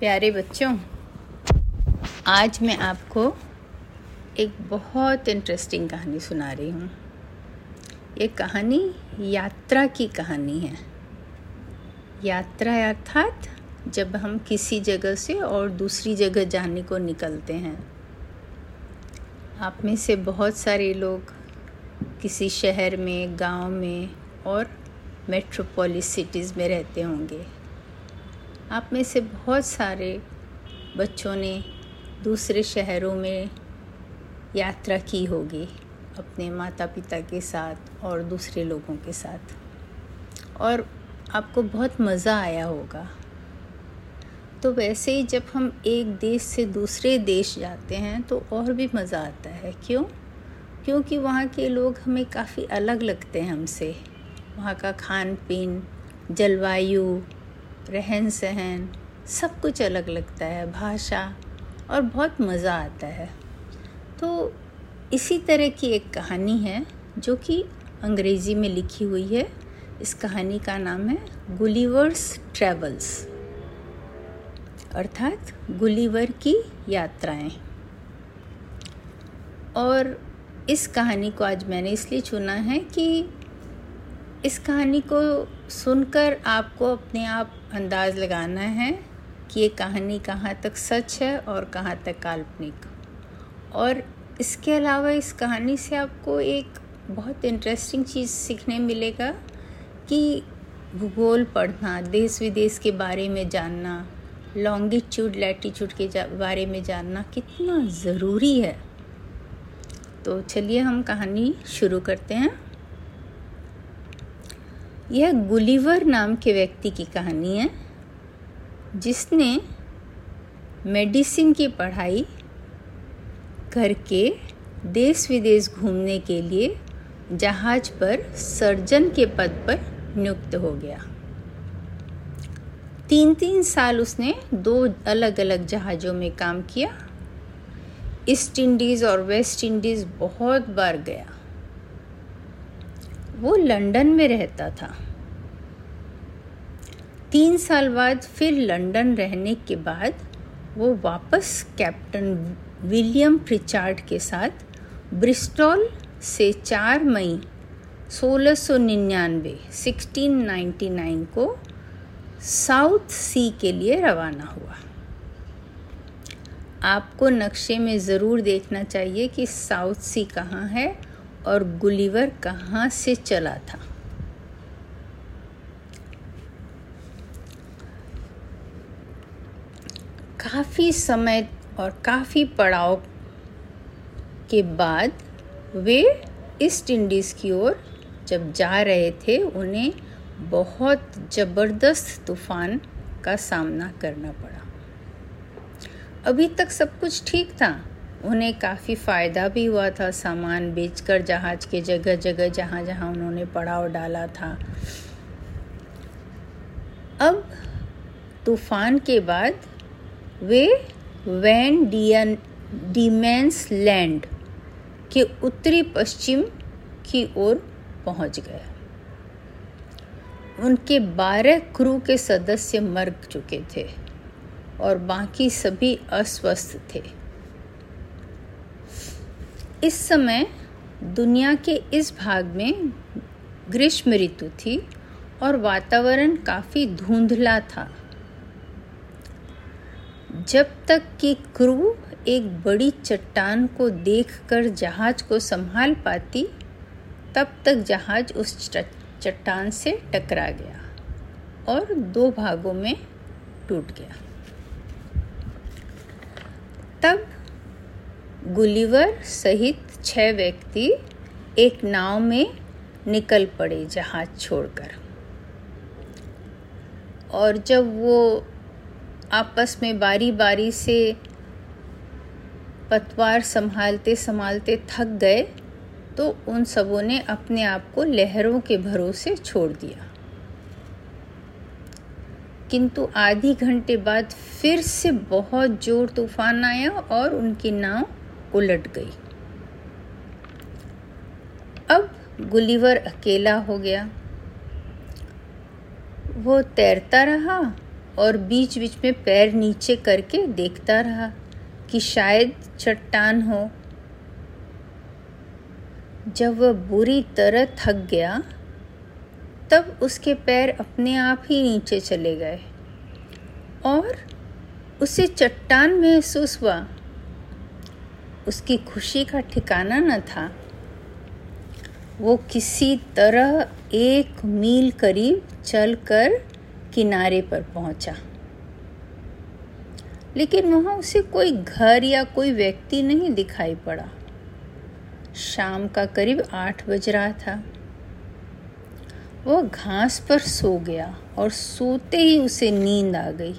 प्यारे बच्चों, आज मैं आपको एक बहुत इंटरेस्टिंग कहानी सुना रही हूँ। ये कहानी यात्रा की कहानी है। यात्रा अर्थात जब हम किसी जगह से और दूसरी जगह जाने को निकलते हैं। आप में से बहुत सारे लोग किसी शहर में, गाँव में और मेट्रोपोलिस सिटीज़ में रहते होंगे। आप में से बहुत सारे बच्चों ने दूसरे शहरों में यात्रा की होगी अपने माता पिता के साथ और दूसरे लोगों के साथ। और आपको बहुत मज़ा आया होगा। तो वैसे ही जब हम एक देश से दूसरे देश जाते हैं तो और भी मज़ा आता है। क्यों? क्योंकि वहाँ के लोग हमें काफ़ी अलग लगते हैं हमसे। वहाँ का खान पीन जलवायु रहन सहन, सब कुछ अलग लगता है, भाषा और बहुत मज़ा आता है। तो इसी तरह की एक कहानी है जो कि अंग्रेज़ी में लिखी हुई है। इस कहानी का नाम है गुलीवर्स ट्रेवल्स। अर्थात गुलीवर की यात्राएँ। और इस कहानी को आज मैंने इसलिए चुना है कि इस कहानी को सुनकर आपको अपने आप अंदाज़ लगाना है कि ये कहानी कहाँ तक सच है और कहाँ तक काल्पनिक। और इसके अलावा इस कहानी से आपको एक बहुत इंटरेस्टिंग चीज़ सीखने मिलेगा कि भूगोल पढ़ना देश विदेश के बारे में जानना लॉन्गिट्यूड लैटिट्यूड के बारे में जानना कितना ज़रूरी है। तो चलिए हम कहानी शुरू करते हैं। यह गुलिवर नाम के व्यक्ति की कहानी है, जिसने मेडिसिन की पढ़ाई करके देश विदेश घूमने के लिए जहाज़ पर सर्जन के पद पर नियुक्त हो गया। तीन तीन साल उसने दो अलग अलग जहाज़ों में काम किया। ईस्ट इंडीज़ और वेस्ट इंडीज़ बहुत बार गया। वो लंदन में रहता था। तीन साल बाद फिर लंदन रहने के बाद वो वापस कैप्टन विलियम प्रिचार्ड के साथ ब्रिस्टॉल से चार मई सोलह सौ निन्यानवे, सिक्सटीन नाइन्टी नाइन को साउथ सी के लिए रवाना हुआ। आपको नक्शे में ज़रूर देखना चाहिए कि साउथ सी कहाँ है और गुलीवर कहाँ से चला था? काफ़ी समय और काफ़ी पड़ाव के बाद वे ईस्ट इंडीज़ की ओर जब जा रहे थे, उन्हें बहुत ज़बरदस्त तूफ़ान का सामना करना पड़ा। अभी तक सब कुछ ठीक था? उन्हें काफ़ी फ़ायदा भी हुआ था सामान बेचकर जहाज़ के जगह जगह जहाँ जहाँ उन्होंने पड़ाव डाला था। अब तूफ़ान के बाद वे वैन डियन, डीमेंस लैंड के उत्तरी पश्चिम की ओर पहुँच गए। उनके बारह क्रू के सदस्य मर चुके थे और बाकी सभी अस्वस्थ थे। इस समय दुनिया के इस भाग में ग्रीष्म ऋतु थी और वातावरण काफ़ी धुंधला था। जब तक कि क्रू एक बड़ी चट्टान को देखकर जहाज़ को संभाल पाती, तब तक जहाज़ उस चट्टान से टकरा गया और दो भागों में टूट गया। तब गुलिवर सहित छह व्यक्ति एक नाव में निकल पड़े जहाज़ छोड़कर। और जब वो आपस में बारी बारी से पतवार संभालते संभालते थक गए तो उन सबों ने अपने आप को लहरों के भरोसे छोड़ दिया। किंतु आधी घंटे बाद फिर से बहुत ज़ोर तूफ़ान आया और उनकी नाव उलट गई। अब गुलीवर अकेला हो गया। वो तैरता रहा और बीच बीच में पैर नीचे करके देखता रहा कि शायद चट्टान हो। जब वह बुरी तरह थक गया, तब उसके पैर अपने आप ही नीचे चले गए और उसे चट्टान महसूस हुआ उसकी खुशी का ठिकाना न था। वो किसी तरह एक मील करीब चलकर किनारे पर पहुँचा। लेकिन वहाँ उसे कोई घर या कोई व्यक्ति नहीं दिखाई पड़ा। शाम का करीब आठ बज रहा था। वह घास पर सो गया और सोते ही उसे नींद आ गई।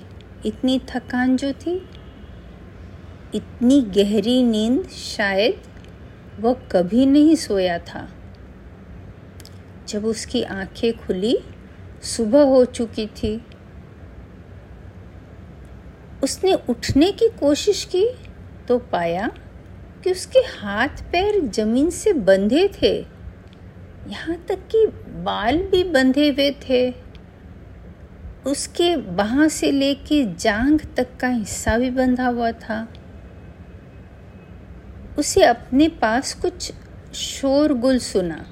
इतनी थकान जो थी इतनी गहरी नींद शायद वह कभी नहीं सोया था। जब उसकी आँखें खुली, सुबह हो चुकी थी। उसने उठने की कोशिश की तो पाया कि उसके हाथ पैर ज़मीन से बंधे थे। यहाँ तक कि बाल भी बंधे हुए थे। उसके बाह से लेके जांग तक का हिस्सा भी बंधा हुआ था। उसे अपने पास कुछ शोरगुल सुना।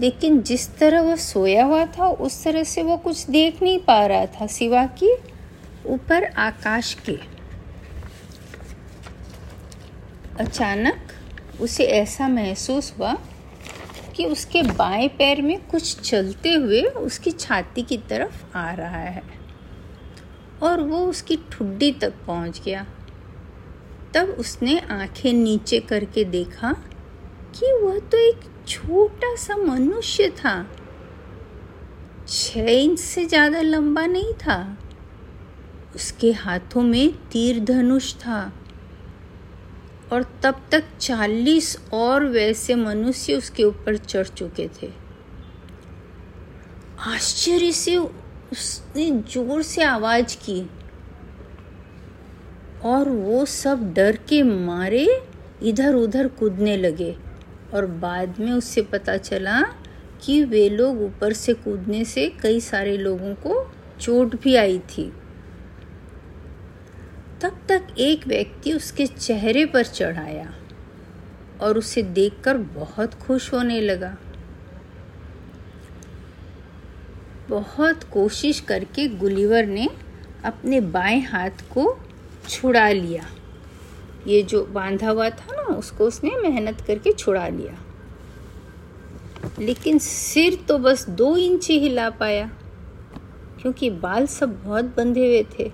लेकिन जिस तरह वह सोया हुआ था, उस तरह से वो कुछ देख नहीं पा रहा था, सिवा कि ऊपर आकाश के। अचानक उसे ऐसा महसूस हुआ कि उसके बाएँ पैर में कुछ चलते हुए उसकी छाती की तरफ़ आ रहा है और वो उसकी ठुड्डी तक पहुँच गया। तब उसने आँखें नीचे करके देखा कि वह तो एक छोटा सा मनुष्य था। छह इंच से ज़्यादा लंबा नहीं था। उसके हाथों में तीर धनुष था। और तब तक चालीस और वैसे मनुष्य उसके ऊपर चढ़ चुके थे। आश्चर्य से उसने ज़ोर से आवाज़ की। और वो सब डर के मारे इधर उधर कूदने लगे और बाद में उससे पता चला कि वे लोग ऊपर से कूदने से कई सारे लोगों को चोट भी आई थी। तब तक एक व्यक्ति उसके चेहरे पर चढ़ाया और उसे देखकर बहुत खुश होने लगा। बहुत कोशिश करके गुलिवर ने अपने बाएँ हाथ को छुड़ा लिया। ये जो बांधा हुआ था ना, उसको उसने मेहनत करके छुड़ा लिया। लेकिन सिर तो बस दो इंच ही हिला पाया, क्योंकि बाल सब बहुत बंधे हुए थे।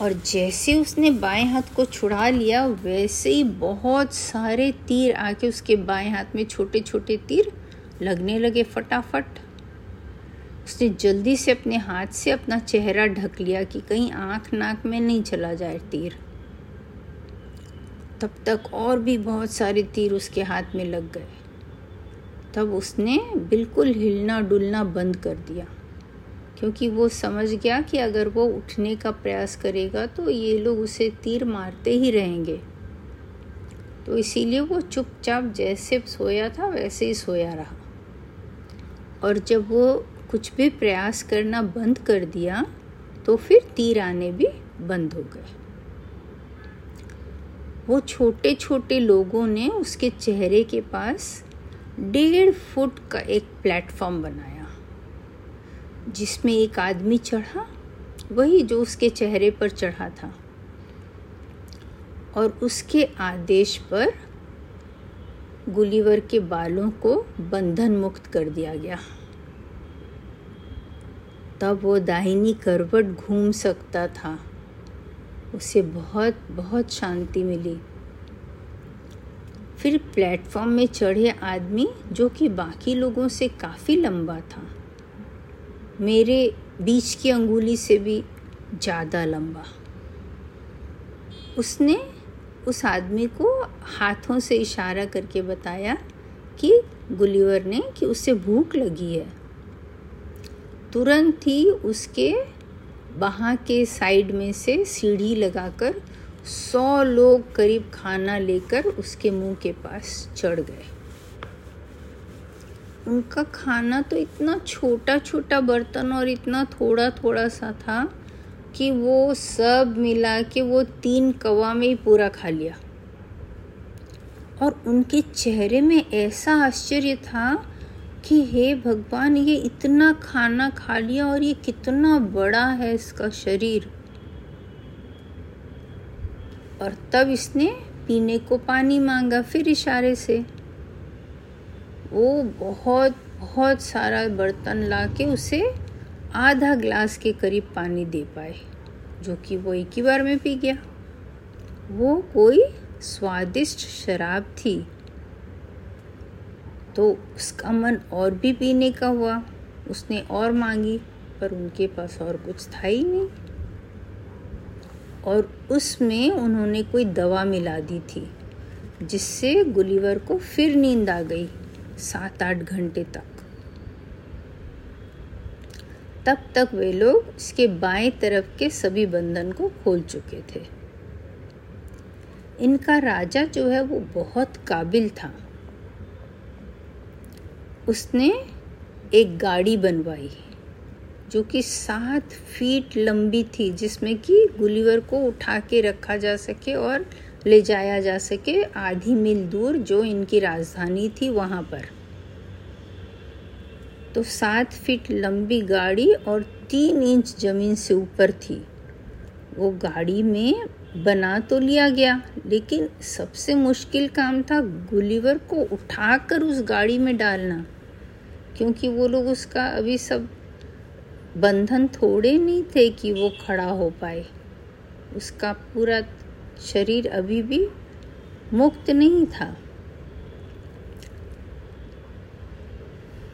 और जैसे उसने बाएँ हाथ को छुड़ा लिया, वैसे ही बहुत सारे तीर आके उसके बाएँ हाथ में छोटे छोटे तीर लगने लगे फटाफट। उसने जल्दी से अपने हाथ से अपना चेहरा ढक लिया कि कहीं आँख नाक में नहीं चला जाए तीर। तब तक और भी बहुत सारे तीर उसके हाथ में लग गए। तब उसने बिल्कुल हिलना डुलना बंद कर दिया, क्योंकि वो समझ गया कि अगर वो उठने का प्रयास करेगा तो ये लोग उसे तीर मारते ही रहेंगे। तो इसीलिए वो चुपचाप जैसे सोया था, वैसे ही सोया रहा। और जब वो कुछ भी प्रयास करना बंद कर दिया तो फिर तीर आने भी बंद हो गए। वो छोटे छोटे लोगों ने उसके चेहरे के पास डेढ़ फुट का एक प्लेटफॉर्म बनाया, जिसमें एक आदमी चढ़ा, वही जो उसके चेहरे पर चढ़ा था। और उसके आदेश पर गुलीवर के बालों को बंधन मुक्त कर दिया गया। तब वो दाहिनी करवट घूम सकता था। उसे बहुत बहुत शांति मिली। फिर प्लेटफॉर्म में चढ़े आदमी जो कि बाकी लोगों से काफ़ी लंबा था। मेरे बीच की अंगुली से भी ज़्यादा लंबा। उसने उस आदमी को हाथों से इशारा करके बताया कि गुलिवर ने कि उसे भूख लगी है। तुरंत ही उसके वहाँ के साइड में से सीढ़ी लगाकर सौ लोग करीब खाना लेकर उसके मुँह के पास चढ़ गए। उनका खाना तो इतना छोटा छोटा बर्तन और इतना थोड़ा थोड़ा सा था कि वो सब मिला के वो तीन कवा में ही पूरा खा लिया। और उनके चेहरे में ऐसा आश्चर्य था कि हे भगवान, ये इतना खाना खा लिया और ये कितना बड़ा है इसका शरीर। और तब इसने पीने को पानी मांगा फिर इशारे से। वो बहुत बहुत सारा बर्तन ला के उसे आधा ग्लास के करीब पानी दे पाए, जो कि वो एक ही बार में पी गया। वो कोई स्वादिष्ट शराब थी। तो उसका मन और भी पीने का हुआ। उसने और मांगी, पर उनके पास और कुछ था ही नहीं। और उसमें उन्होंने कोई दवा मिला दी थी, जिससे गुलीवर को फिर नींद आ गई सात आठ घंटे तक। तब तक वे लोग इसके बाएँ तरफ़ के सभी बंधन को खोल चुके थे। इनका राजा जो है वो बहुत काबिल था। उसने एक गाड़ी बनवाई, जो कि सात फीट लंबी थी, जिसमें कि गुलीवर को उठा के रखा जा सके और ले जाया जा सके आधी मील दूर, जो इनकी राजधानी थी वहाँ पर। तो सात फीट लंबी गाड़ी और तीन इंच ज़मीन से ऊपर थी। वो गाड़ी में बना तो लिया गया, लेकिन सबसे मुश्किल काम था गुलीवर को उठाकर उस गाड़ी में डालना। क्योंकि वो लोग उसका अभी सब बंधन थोड़े नहीं थे कि वो खड़ा हो पाए। उसका पूरा शरीर अभी भी मुक्त नहीं था।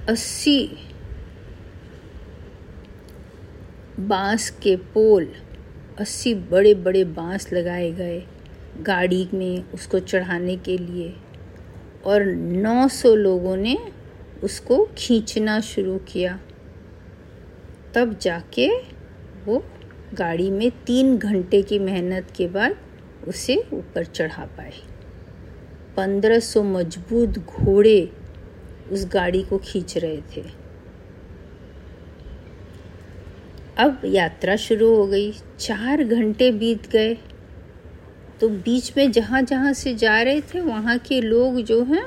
अस्सी बाँस के पोल, अस्सी बड़े बड़े बाँस लगाए गए गाड़ी में उसको चढ़ाने के लिए और 900 लोगों ने उसको खींचना शुरू किया। तब जाके वो गाड़ी में तीन घंटे की मेहनत के बाद उसे ऊपर चढ़ा पाए। पंद्रह सौ मज़बूत घोड़े उस गाड़ी को खींच रहे थे। अब यात्रा शुरू हो गई। चार घंटे बीत गए। तो बीच में जहाँ जहाँ से जा रहे थे, वहाँ के लोग जो हैं,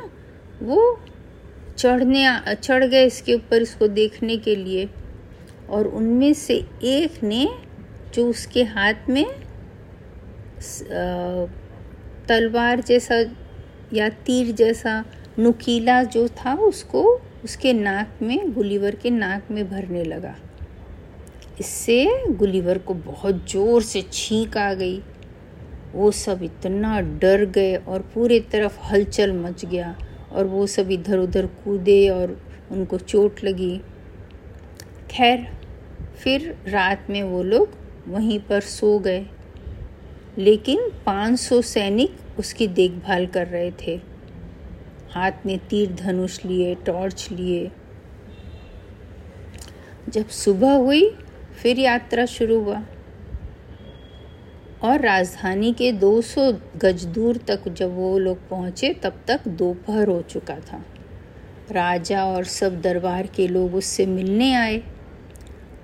वो चढ़ने, चढ़ गए इसके ऊपर इसको देखने के लिए। और उनमें से एक ने जो उसके हाथ में तलवार जैसा या तीर जैसा नुकीला जो था, उसको उसके नाक में, गुलीवर के नाक में भरने लगा। इससे गुलीवर को बहुत ज़ोर से छींक आ गई। वो सब इतना डर गए और पूरे तरफ़ हलचल मच गया। और वो सब इधर उधर कूदे और उनको चोट लगी। खैर, फिर रात में वो लोग वहीं पर सो गए। लेकिन 500 सैनिक उसकी देखभाल कर रहे थे। हाथ में तीर धनुष लिए, टॉर्च लिए। जब सुबह हुई, फिर यात्रा शुरू हुआ। और राजधानी के 200 गज दूर तक जब वो लोग पहुँचे, तब तक दोपहर हो चुका था। राजा और सब दरबार के लोग उससे मिलने आए।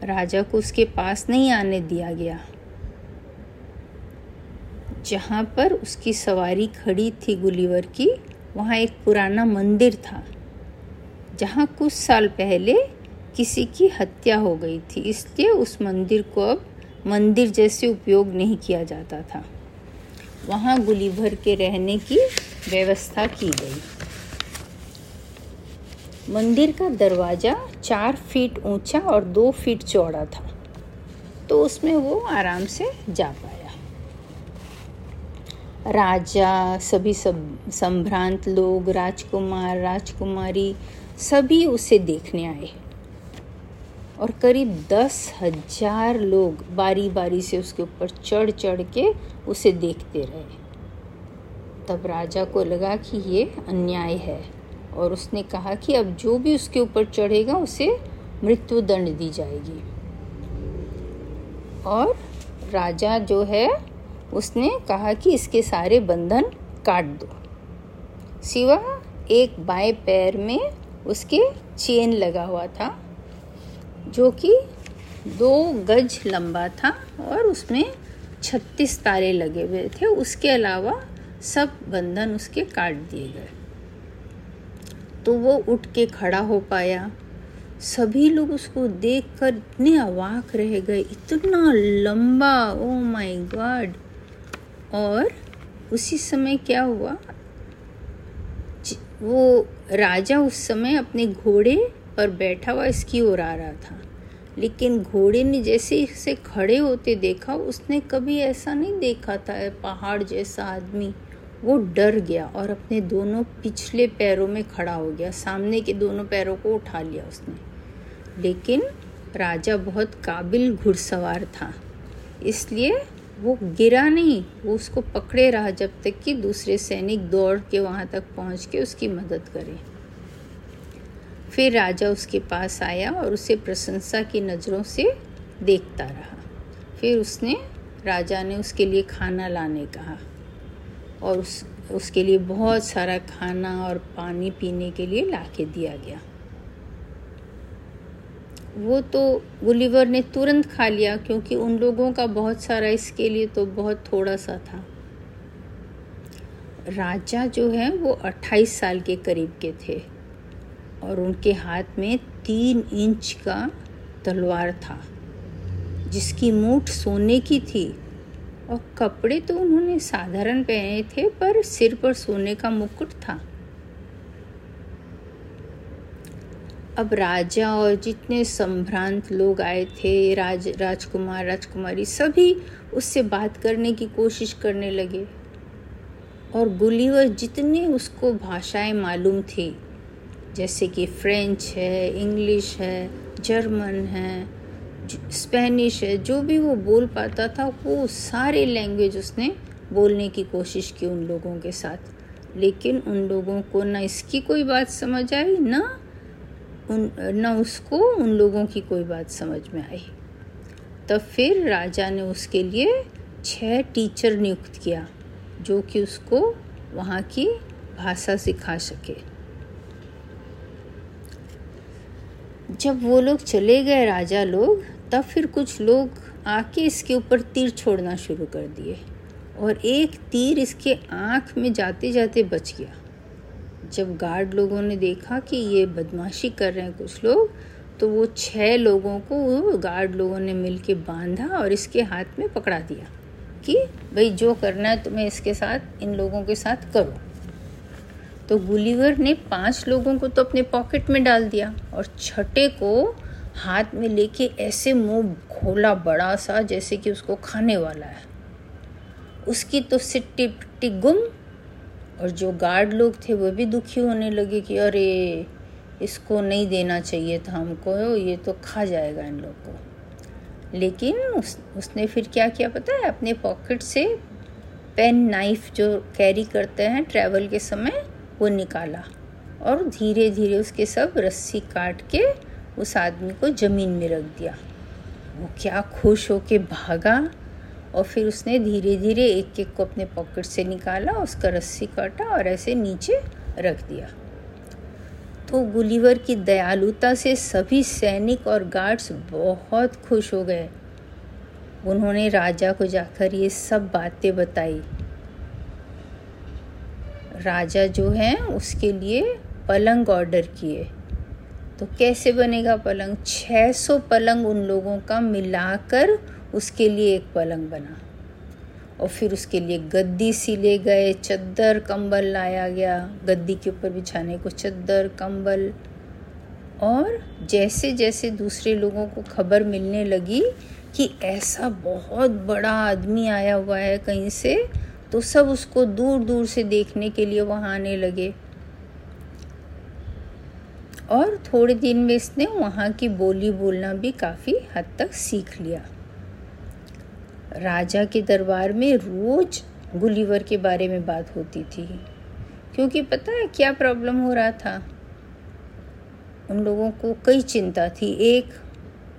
राजा को उसके पास नहीं आने दिया गया। जहाँ पर उसकी सवारी खड़ी थी गुलीवर की, वहाँ एक पुराना मंदिर था, जहाँ कुछ साल पहले किसी की हत्या हो गई थी। इसलिए उस मंदिर को अब मंदिर जैसे उपयोग नहीं किया जाता था। वहाँ गुलीभर के रहने की व्यवस्था की गई। मंदिर का दरवाज़ा चार फीट ऊँचा और दो फीट चौड़ा था तो उसमें वो आराम से जा पाया। राजा, सभी सब संभ्रांत लोग, राजकुमार, राजकुमारी, सभी उसे देखने आए। और करीब दस हज़ार लोग बारी बारी से उसके ऊपर चढ़ चढ़ के उसे देखते रहे। तब राजा को लगा कि ये अन्याय है और उसने कहा कि अब जो भी उसके ऊपर चढ़ेगा, उसे मृत्यु दंड दी जाएगी। और राजा जो है, उसने कहा कि इसके सारे बंधन काट दो। सिवा एक बाएँ पैर में उसके चेन लगा हुआ था। जो कि दो गज लंबा था और उसमें छत्तीस तारे लगे हुए थे। उसके अलावा सब बंधन उसके काट दिए गए। तो वो उठ के खड़ा हो पाया। सभी लोग उसको देखकर इतने अवाक रह गए। इतना लंबा ओ माय गॉड और उसी समय क्या हुआ? वो राजा उस समय अपने घोड़े पर बैठा हुआ इसकी ओर आ रहा था। लेकिन घोड़े ने जैसे इसे खड़े होते देखा, उसने कभी ऐसा नहीं देखा था पहाड़ जैसा आदमी। वो डर गया और अपने दोनों पिछले पैरों में खड़ा हो गया। सामने के दोनों पैरों को उठा लिया उसने। लेकिन राजा बहुत काबिल घुड़सवार था, इसलिए वो गिरा नहीं, वो उसको पकड़े रहा जब तक कि दूसरे सैनिक दौड़ के वहाँ तक पहुँच के उसकी मदद करें। फिर राजा उसके पास आया और उसे प्रशंसा की नज़रों से देखता रहा। फिर उसने, राजा ने उसके लिए खाना लाने कहा और उस, उसके लिए बहुत सारा खाना और पानी पीने के लिए ला के दिया गया। वो तो गुलीवर ने तुरंत खा लिया क्योंकि उन लोगों का बहुत सारा इसके लिए तो बहुत थोड़ा सा था। राजा जो है वो 28 साल के करीब के थे। और उनके हाथ में तीन इंच का तलवार था, जिसकी मूठ सोने की थी। और कपड़े तो उन्होंने साधारण पहने थे, पर सिर पर सोने का मुकुट था। अब राजा और जितने संभ्रांत लोग आए थे, राज, राजकुमार, राजकुमारी, सभी उससे बात करने की कोशिश करने लगे। और गुलीवर जितने उसको भाषाएँ मालूम थी जैसे कि फ्रेंच है, इंग्लिश है, जर्मन है स्पेनिश है, जो भी वो बोल पाता था, वो सारे लैंग्वेज उसने बोलने की कोशिश की उन लोगों के साथ। लेकिन उन लोगों को ना इसकी कोई बात समझ आई, ना उन, ना उसको उन लोगों की कोई बात समझ में आई। तब फिर राजा ने उसके लिए छह टीचर नियुक्त किया, जो कि उसको वहाँ की भाषा सिखा सके। जब वो लोग चले गए राजा लोग, तब फिर कुछ लोग आके इसके ऊपर तीर छोड़ना शुरू कर दिए और एक तीर इसके आँख में जाते जाते बच गया। जब गार्ड लोगों ने देखा कि ये बदमाशी कर रहे हैं कुछ लोग तो वो छह लोगों को गार्ड लोगों ने मिल बांधा और इसके हाथ में पकड़ा दिया कि, भाई, जो करना है तुम्हें इसके साथ, इन लोगों के साथ करो। तो गुलीवर ने पाँच लोगों को तो अपने पॉकेट में डाल दिया और छठे को हाथ में लेके ऐसे मुँह खोला बड़ा सा जैसे कि उसको खाने वाला है। उसकी तो सिट्टी पिट्टी गुम और जो गार्ड लोग थे वो भी दुखी होने लगे कि अरे, इसको नहीं देना चाहिए था हमको, ये तो खा जाएगा इन लोग को। लेकिन उस, उसने फिर क्या किया पता है? अपने पॉकेट से पेन नाइफ जो कैरी करते हैं ट्रैवल के समय वो निकाला और धीरे धीरे उसके सब रस्सी काट के उस आदमी को ज़मीन में रख दिया। वो क्या खुश हो के भागा और फिर उसने धीरे धीरे एक एक को अपने पॉकेट से निकाला, उसका रस्सी काटा और ऐसे नीचे रख दिया। तो गुलीवर की दयालुता से सभी सैनिक और गार्ड्स बहुत खुश हो गए। उन्होंने राजा को जाकर ये सब बातें बताई। राजा जो है, उसके लिए पलंग ऑर्डर किए। तो कैसे बनेगा पलंग? 600 पलंग उन लोगों का मिलाकर उसके लिए एक पलंग बना। और फिर उसके लिए गद्दी सिले गए, चद्दर, कंबल लाया गया। गद्दी के ऊपर बिछाने को चद्दर, कंबल। और जैसे जैसे दूसरे लोगों को खबर मिलने लगी कि ऐसा बहुत बड़ा आदमी आया हुआ है कहीं से तो सब उसको दूर दूर से देखने के लिए वहाँ आने लगे। और थोड़े दिन में इसने वहाँ की बोली बोलना भी काफ़ी हद तक सीख लिया। राजा के दरबार में रोज गुलीवर के बारे में बात होती थी, क्योंकि पता है क्या प्रॉब्लम हो रहा था? उन लोगों को कई चिंता थी। एक,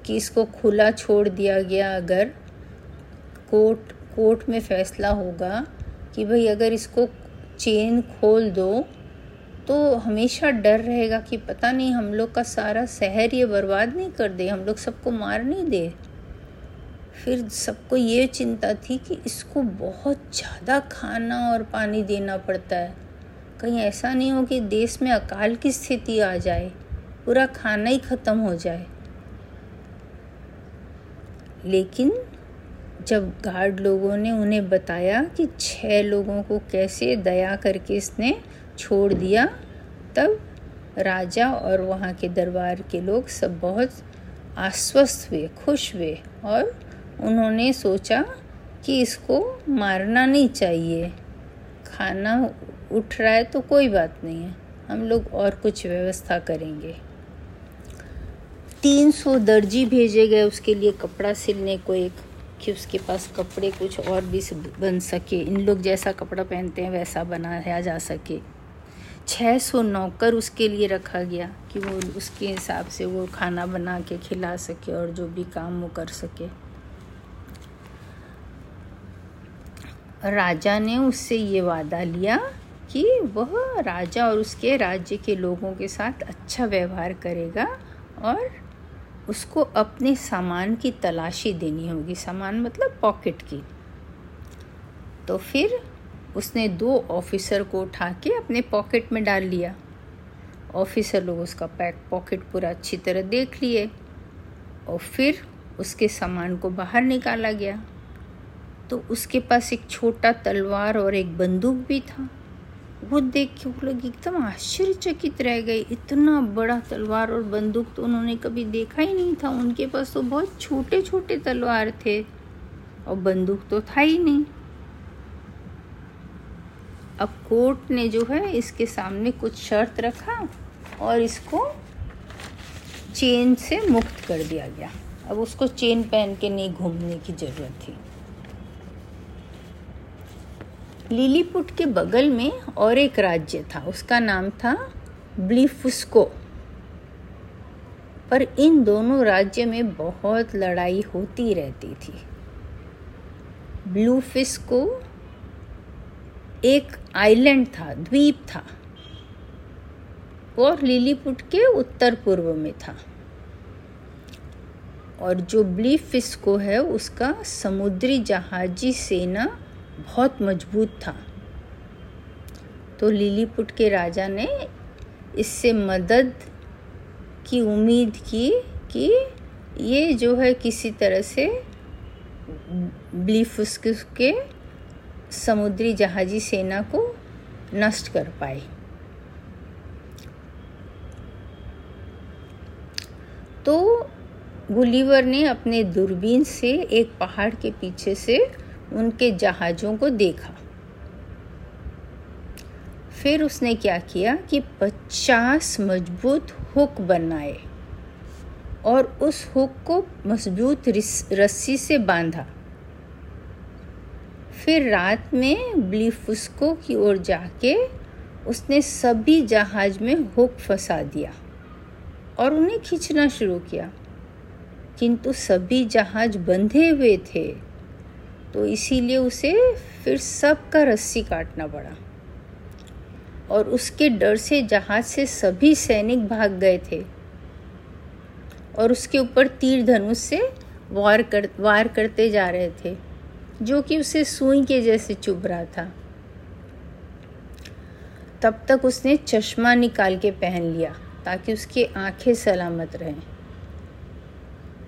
कि इसको खुला छोड़ दिया गया अगर कोर्ट कोर्ट में फैसला होगा कि भाई अगर इसको चेन खोल दो तो हमेशा डर रहेगा कि पता नहीं हम लोग का सारा शहर ये बर्बाद नहीं कर दे, हम लोग सबको मार नहीं दे। फिर सबको ये चिंता थी कि इसको बहुत ज़्यादा खाना और पानी देना पड़ता है। कहीं ऐसा नहीं हो कि देश में अकाल की स्थिति आ जाए, पूरा खाना ही ख़त्म हो जाए। लेकिन जब गार्ड लोगों ने उन्हें बताया कि छः लोगों को कैसे दया करके इसने छोड़ दिया, तब राजा और वहाँ के दरबार के लोग सब बहुत आश्वस्त हुए, खुश हुए और उन्होंने सोचा कि इसको मारना नहीं चाहिए। खाना उठ रहा है तो कोई बात नहीं है, हम लोग और कुछ व्यवस्था करेंगे। तीन सौ दर्जी भेजे गए उसके लिए कपड़ा सिलने को एक कि उसके पास कपड़े कुछ और भी बन सके। इन लोग जैसा कपड़ा पहनते हैं, वैसा बनाया जा सके। छः सौ नौकर उसके लिए रखा गया कि वो उसके हिसाब से वो खाना बना के खिला सके और जो भी काम वो कर सके। राजा ने उससे ये वादा लिया कि वह राजा और उसके राज्य के लोगों के साथ अच्छा व्यवहार करेगा और उसको अपने सामान की तलाशी देनी होगी। सामान मतलब पॉकेट की। तो फिर उसने दो ऑफिसर को उठा के अपने पॉकेट में डाल लिया। ऑफिसर लोग उसका पैक पॉकेट पूरा अच्छी तरह देख लिए और फिर उसके सामान को बाहर निकाला गया। तो उसके पास एक छोटा तलवार और एक बंदूक भी था। वो देख के वो लोग एकदम आश्चर्यचकित रह गए। इतना बड़ा तलवार और बंदूक तो उन्होंने कभी देखा ही नहीं था। उनके पास तो बहुत छोटे छोटे तलवार थे और बंदूक तो था ही नहीं। अब कोर्ट ने जो है इसके सामने कुछ शर्त रखा और इसको चेन से मुक्त कर दिया गया। अब उसको चेन पहन के नहीं घूमने की ज़रूरत थी। लिलीपुट के बगल में और एक राज्य था, उसका नाम था ब्लीफुस्को। पर इन दोनों राज्य में बहुत लड़ाई होती रहती थी। ब्लूफिस्को एक आइलैंड था, द्वीप था, और लिलीपुट के उत्तर पूर्व में था। और जो ब्लीफिस्को है, उसका समुद्री जहाजी सेना बहुत मज़बूत था। तो लिलीपुट के राजा ने इससे मदद की, उम्मीद की कि ये जो है किसी तरह से ब्लीफुस्क के समुद्री जहाजी सेना को नष्ट कर पाए। तो गुलीवर ने अपने दूरबीन से एक पहाड़ के पीछे से उनके जहाज़ों को देखा। फिर उसने क्या किया कि पचास मज़बूत हुक बनाए और उस हुक को मज़बूत रस्सी से बांधा। फिर रात में ब्लीफुस्को की ओर जाके उसने सभी जहाज़ में हुक फंसा दिया और उन्हें खींचना शुरू किया। किंतु सभी जहाज़ बंधे हुए थे। तो इसीलिए उसे फिर सबका रस्सी काटना पड़ा। और उसके डर से जहाज़ से सभी सैनिक भाग गए थे। और उसके ऊपर तीर धनुष से वार कर, वार करते जा रहे थे, जो कि उसे सुई के जैसे चुभ रहा था। तब तक उसने चश्मा निकाल के पहन लिया, ताकि उसकी आँखें सलामत रहें।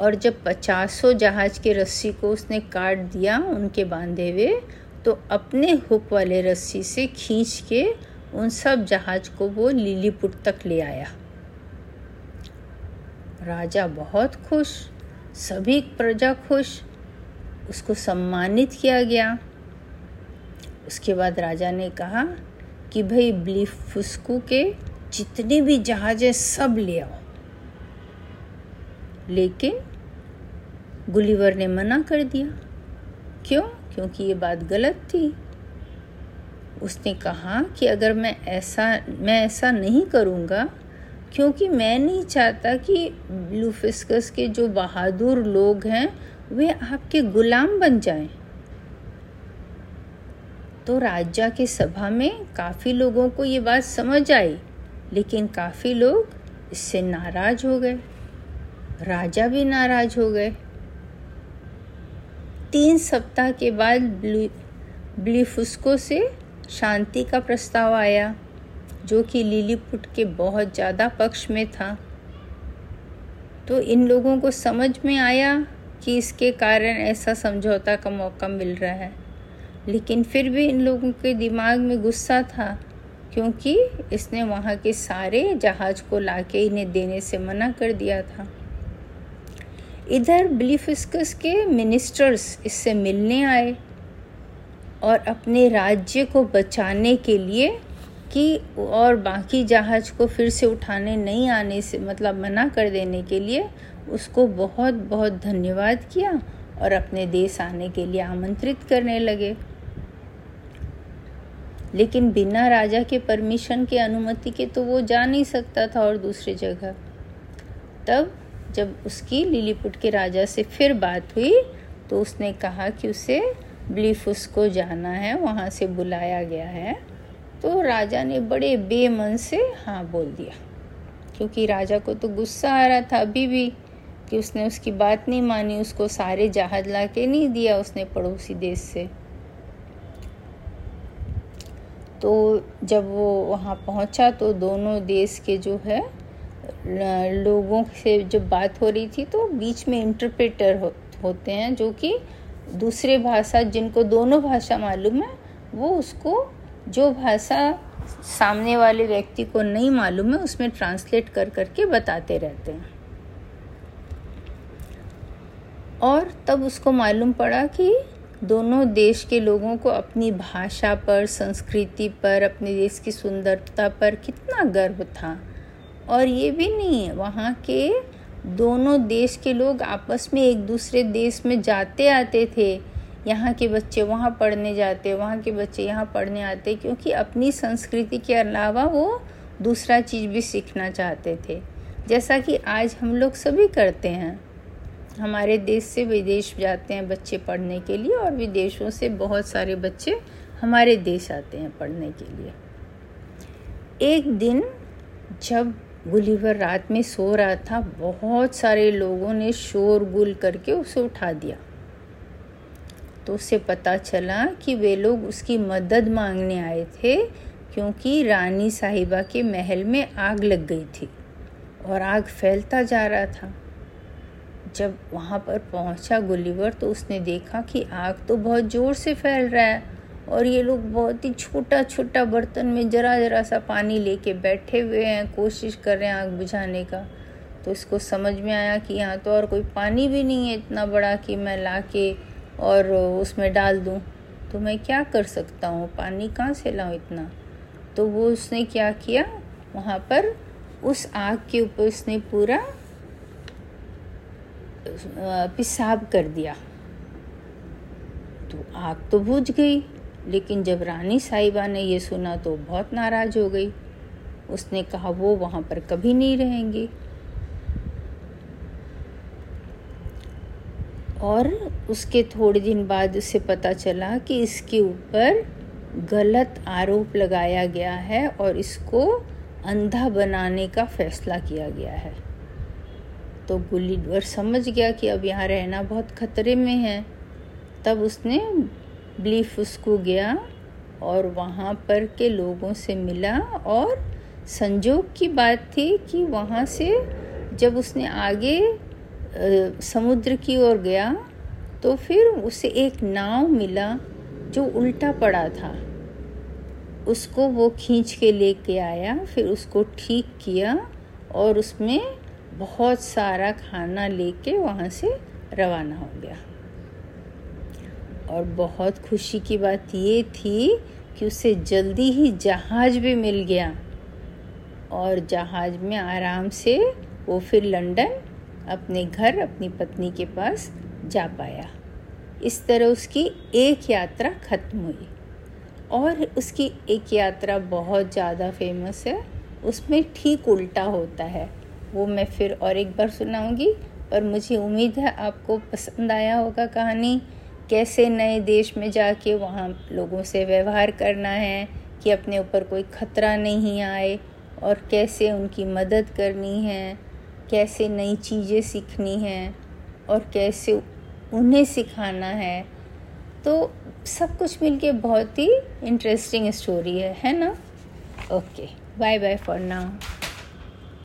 और जब पचासों जहाज़ के रस्सी को उसने काट दिया उनके बांधे हुए तो अपने हुक वाले रस्सी से खींच के उन सब जहाज़ को वो लिलीपुट तक ले आया। राजा बहुत खुश, सभी प्रजा खुश, उसको सम्मानित किया गया। उसके बाद राजा ने कहा कि भाई ब्लीफुस्कू के जितने भी जहाज़ हैं सब ले आओ। लेकिन गुलीवर ने मना कर दिया। क्यों? क्योंकि ये बात गलत थी। उसने कहा कि अगर मैं ऐसा मैं ऐसा नहीं करूँगा, क्योंकि मैं नहीं चाहता कि ब्लूफिस्कस के जो बहादुर लोग हैं, वे आपके गुलाम बन जाएँ। तो राजा के सभा में काफ़ी लोगों को ये बात समझ आई, लेकिन काफ़ी लोग इससे नाराज़ हो गए। राजा भी नाराज़ हो गए। तीन सप्ताह के बाद ब्लीफुस्को से शांति का प्रस्ताव आया, जो कि लिलीपुट के बहुत ज़्यादा पक्ष में था। तो इन लोगों को समझ में आया कि इसके कारण ऐसा समझौता का मौका मिल रहा है। लेकिन फिर भी इन लोगों के दिमाग में गुस्सा था, क्योंकि इसने वहाँ के सारे जहाज़ को लाके इन्हें देने से मना कर दिया था। इधर ब्लीफिस्कस के मिनिस्टर्स इससे मिलने आए और अपने राज्य को बचाने के लिए कि और बाकी जहाज़ को फिर से उठाने नहीं आने से मतलब मना कर देने के लिए उसको बहुत बहुत धन्यवाद किया और अपने देश आने के लिए आमंत्रित करने लगे। लेकिन बिना राजा के परमिशन के अनुमति के तो वो जा नहीं सकता था और दूसरी जगह। तब जब उसकी लिलीपुट के राजा से फिर बात हुई तो उसने कहा कि उसे ब्लीफुस को जाना है, वहाँ से बुलाया गया है। तो राजा ने बड़े बेमन से हाँ बोल दिया, क्योंकि राजा को तो गुस्सा आ रहा था अभी भी कि उसने उसकी बात नहीं मानी, उसको सारे जहाज़ ला के नहीं दिया उसने पड़ोसी देश से। तो जब वो वहाँ पहुँचा तो दोनों देश के जो है लोगों से जब बात हो रही थी तो बीच में इंटरप्रेटर हो, होते हैं जो कि दूसरे भाषा जिनको दोनों भाषा मालूम है वो उसको जो भाषा सामने वाले व्यक्ति को नहीं मालूम है उसमें ट्रांसलेट कर करके बताते रहते हैं। और तब उसको मालूम पड़ा कि दोनों देश के लोगों को अपनी भाषा पर संस्कृति पर अपने देश की सुंदरता पर कितना गर्व था। और ये भी नहीं है, वहाँ के दोनों देश के लोग आपस में एक दूसरे देश में जाते आते थे। यहाँ के बच्चे वहाँ पढ़ने जाते, वहाँ के बच्चे यहाँ पढ़ने आते, क्योंकि अपनी संस्कृति के अलावा वो दूसरा चीज़ भी सीखना चाहते थे। जैसा कि आज हम लोग सभी करते हैं। हमारे देश से विदेश जाते हैं बच्चे पढ़ने के लिए और विदेशों से बहुत सारे बच्चे हमारे देश आते हैं पढ़ने के लिए। एक दिन जब गुलीवर रात में सो रहा था। बहुत सारे लोगों ने शोर गुल करके उसे उठा दिया। तो उसे पता चला कि वे लोग उसकी मदद मांगने आए थे, क्योंकि रानी साहिबा के महल में आग लग गई थी और आग फैलता जा रहा था। जब वहाँ पर पहुँचा गुलीवर तो उसने देखा कि आग तो बहुत ज़ोर से फैल रहा है। और ये लोग बहुत ही छोटा छोटा बर्तन में ज़रा ज़रा सा पानी लेके बैठे हुए हैं, कोशिश कर रहे हैं आग बुझाने का। तो इसको समझ में आया कि यहाँ तो और कोई पानी भी नहीं है इतना बड़ा कि मैं ला के और उसमें डाल दूँ। तो मैं क्या कर सकता हूँ? पानी कहाँ से लाऊँ इतना? तो वो उसने क्या किया? वहाँ पर उस आग के ऊपर उसने पूरा पेशाब कर दिया। तो आग तो बुझ गई। लेकिन जब रानी साहिबा ने ये सुना तो बहुत नाराज़ हो गई। उसने कहा, वो वहाँ पर कभी नहीं रहेंगी। और उसके थोड़े दिन बाद उसे पता चला कि इसके ऊपर गलत आरोप लगाया गया है और इसको अंधा बनाने का फैसला किया गया है। तो गुलीवर समझ गया कि अब यहाँ रहना बहुत खतरे में है। तब उसने ब्लीफ उसको गया और वहाँ पर के लोगों से मिला और संजोग की बात थी कि वहाँ से जब उसने आगे समुद्र की ओर गया तो फिर उसे एक नाव मिला जो उल्टा पड़ा था। उसको वो खींच के लेके आया, फिर उसको ठीक किया और उसमें बहुत सारा खाना लेके वहाँ से रवाना हो गया। और बहुत खुशी की बात ये थी कि उसे जल्दी ही जहाज़ भी मिल गया। और जहाज़ में आराम से वो फिर लंदन अपने घर, अपनी पत्नी के पास जा पाया। इस तरह उसकी एक यात्रा ख़त्म हुई। और उसकी एक यात्रा बहुत ज़्यादा फ़ेमस है। उसमें ठीक उल्टा होता है। वो मैं फिर और एक बार सुनाऊँगी, पर मुझे उम्मीद है आपको पसंद आया होगा कहानी। कैसे नए देश में जाके वहाँ लोगों से व्यवहार करना है कि अपने ऊपर कोई ख़तरा नहीं आए और कैसे उनकी मदद करनी है, कैसे नई चीज़ें सीखनी हैं और कैसे उन्हें सिखाना है। तो सब कुछ मिलके बहुत ही इंटरेस्टिंग स्टोरी है है ना? Okay bye bye for now